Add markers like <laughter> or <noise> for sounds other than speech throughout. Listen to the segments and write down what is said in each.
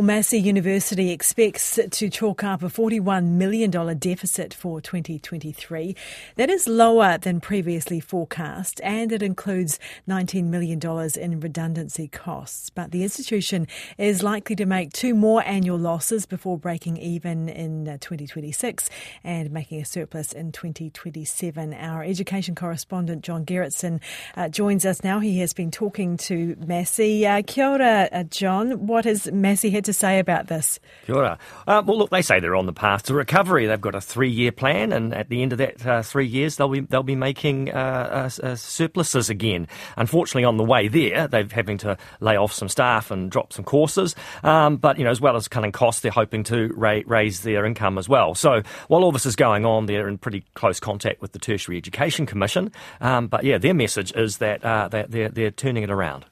Well, Massey University expects to chalk up a $41 million deficit for 2023. That is lower than previously forecast, and it includes $19 million in redundancy costs. But the institution is likely to make two more annual losses before breaking even in 2026 and making a surplus in 2027. Our education correspondent, John Gerritsen, uh, joins us now. He has been talking to Massey. Uh, kia ora, uh, John. What has Massey had to say about this? Kia. Uh, well, look, they say they're on the path to recovery. They've got a three-year plan, and at the end of that uh, three years, they'll be they'll be making uh, surpluses again. Unfortunately, on the way there, they're having to lay off some staff and drop some courses. Um, but you know, as well as cutting costs, they're hoping to ra- raise their income as well. So while all this is going on, they're in pretty close contact with the Tertiary Education Commission. Um, but yeah, their message is that, that they're they're turning it around.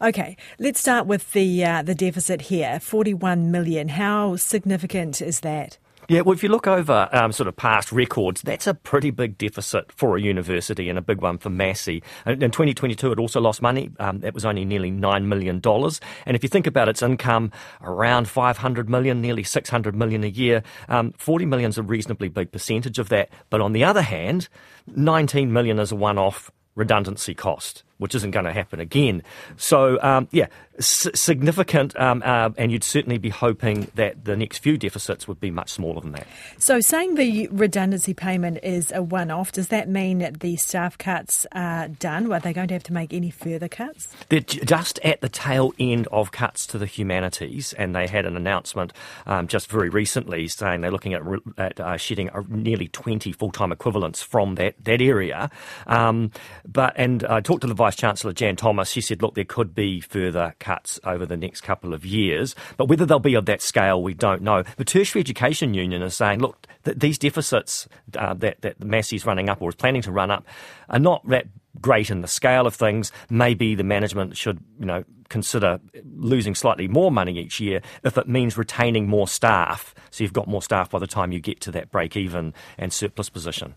Okay, let's start with the uh, the deficit here, forty one million. How significant is that? Yeah, well, if you look over um, sort of past records, that's a pretty big deficit for a university and a big one for Massey. In 2022, it also lost money. Um, it was only nearly $9 million. And if you think about its income, around 500 million, nearly 600 million a year, um, 40 million is a reasonably big percentage of that. But on the other hand, 19 million is a one-off redundancy cost which isn't going to happen again. So, um, yeah, s- significant, um, uh, and you'd certainly be hoping that the next few deficits would be much smaller than that. So, saying the redundancy payment is a one off, does that mean that the staff cuts are done? Are they going to have to make any further cuts? They're just at the tail end of cuts to the humanities, and they had an announcement um, just very recently saying they're looking at, at uh, shedding nearly 20 full time equivalents from that, that area. Um, but And I talked to the Vice Chancellor Jan Thomas, she said, look, there could be further cuts over the next couple of years, but whether they'll be of that scale, we don't know. The Tertiary Education Union is saying, look, th- these deficits uh, that, that Massey's running up or is planning to run up are not that great in the scale of things. Maybe the management should, you know, consider losing slightly more money each year if it means retaining more staff. So you've got more staff by the time you get to that break even and surplus position.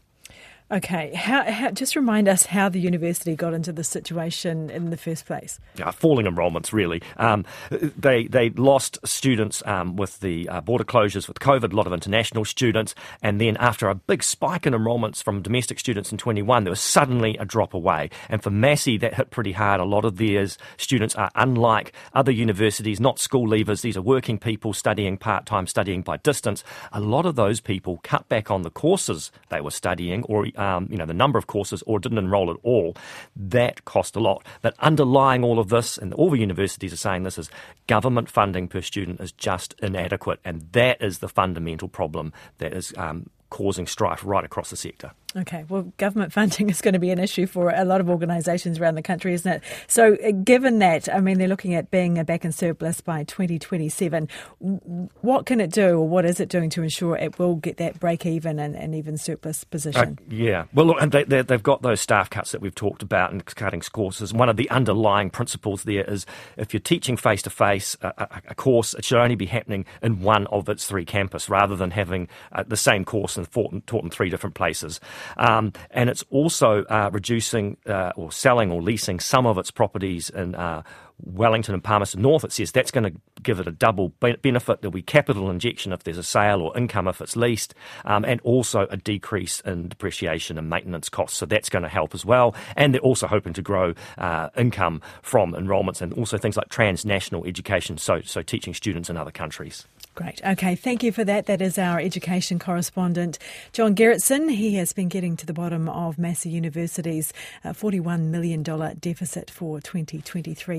Okay, how, how, just remind us how the university got into this situation in the first place. Yeah, falling enrolments, really. Um, they they lost students um, with the uh, border closures with COVID, a lot of international students, and then after a big spike in enrolments from domestic students in 21, there was suddenly a drop away. And for Massey, that hit pretty hard. A lot of their students are unlike other universities, not school leavers. These are working people studying part time, studying by distance. A lot of those people cut back on the courses they were studying or um, you know, the number of courses or didn't enrol at all, that cost a lot. But underlying all of this, and all the universities are saying this, is government funding per student is just inadequate. And that is the fundamental problem that is um, causing strife right across the sector. Okay, well, government <laughs> funding is going to be an issue for a lot of organisations around the country, isn't it? So, uh, given that, I mean, they're looking at being a back in surplus by 2027. What can it do, or what is it doing to ensure it will get that break even and, and even surplus position? Uh, yeah, well, look, and they, have got those staff cuts that we've talked about and cutting courses. One of the underlying principles there is if you're teaching face to face a course, it should only be happening in one of its three campus rather than having uh, the same course and taught in three different places. Um, and it's also uh, reducing uh, or selling or leasing some of its properties in uh, Wellington and Palmerston North. It says that's going to give it a double benefit. There'll be capital injection if there's a sale or income if it's leased, um, and also a decrease in depreciation and maintenance costs. So that's going to help as well. And they're also hoping to grow uh, income from enrolments and also things like transnational education, so, so teaching students in other countries. Great. Okay, thank you for that. That is our education correspondent, John Gerritsen. He has been getting to the bottom of Massey University's uh, $41 million deficit for 2023.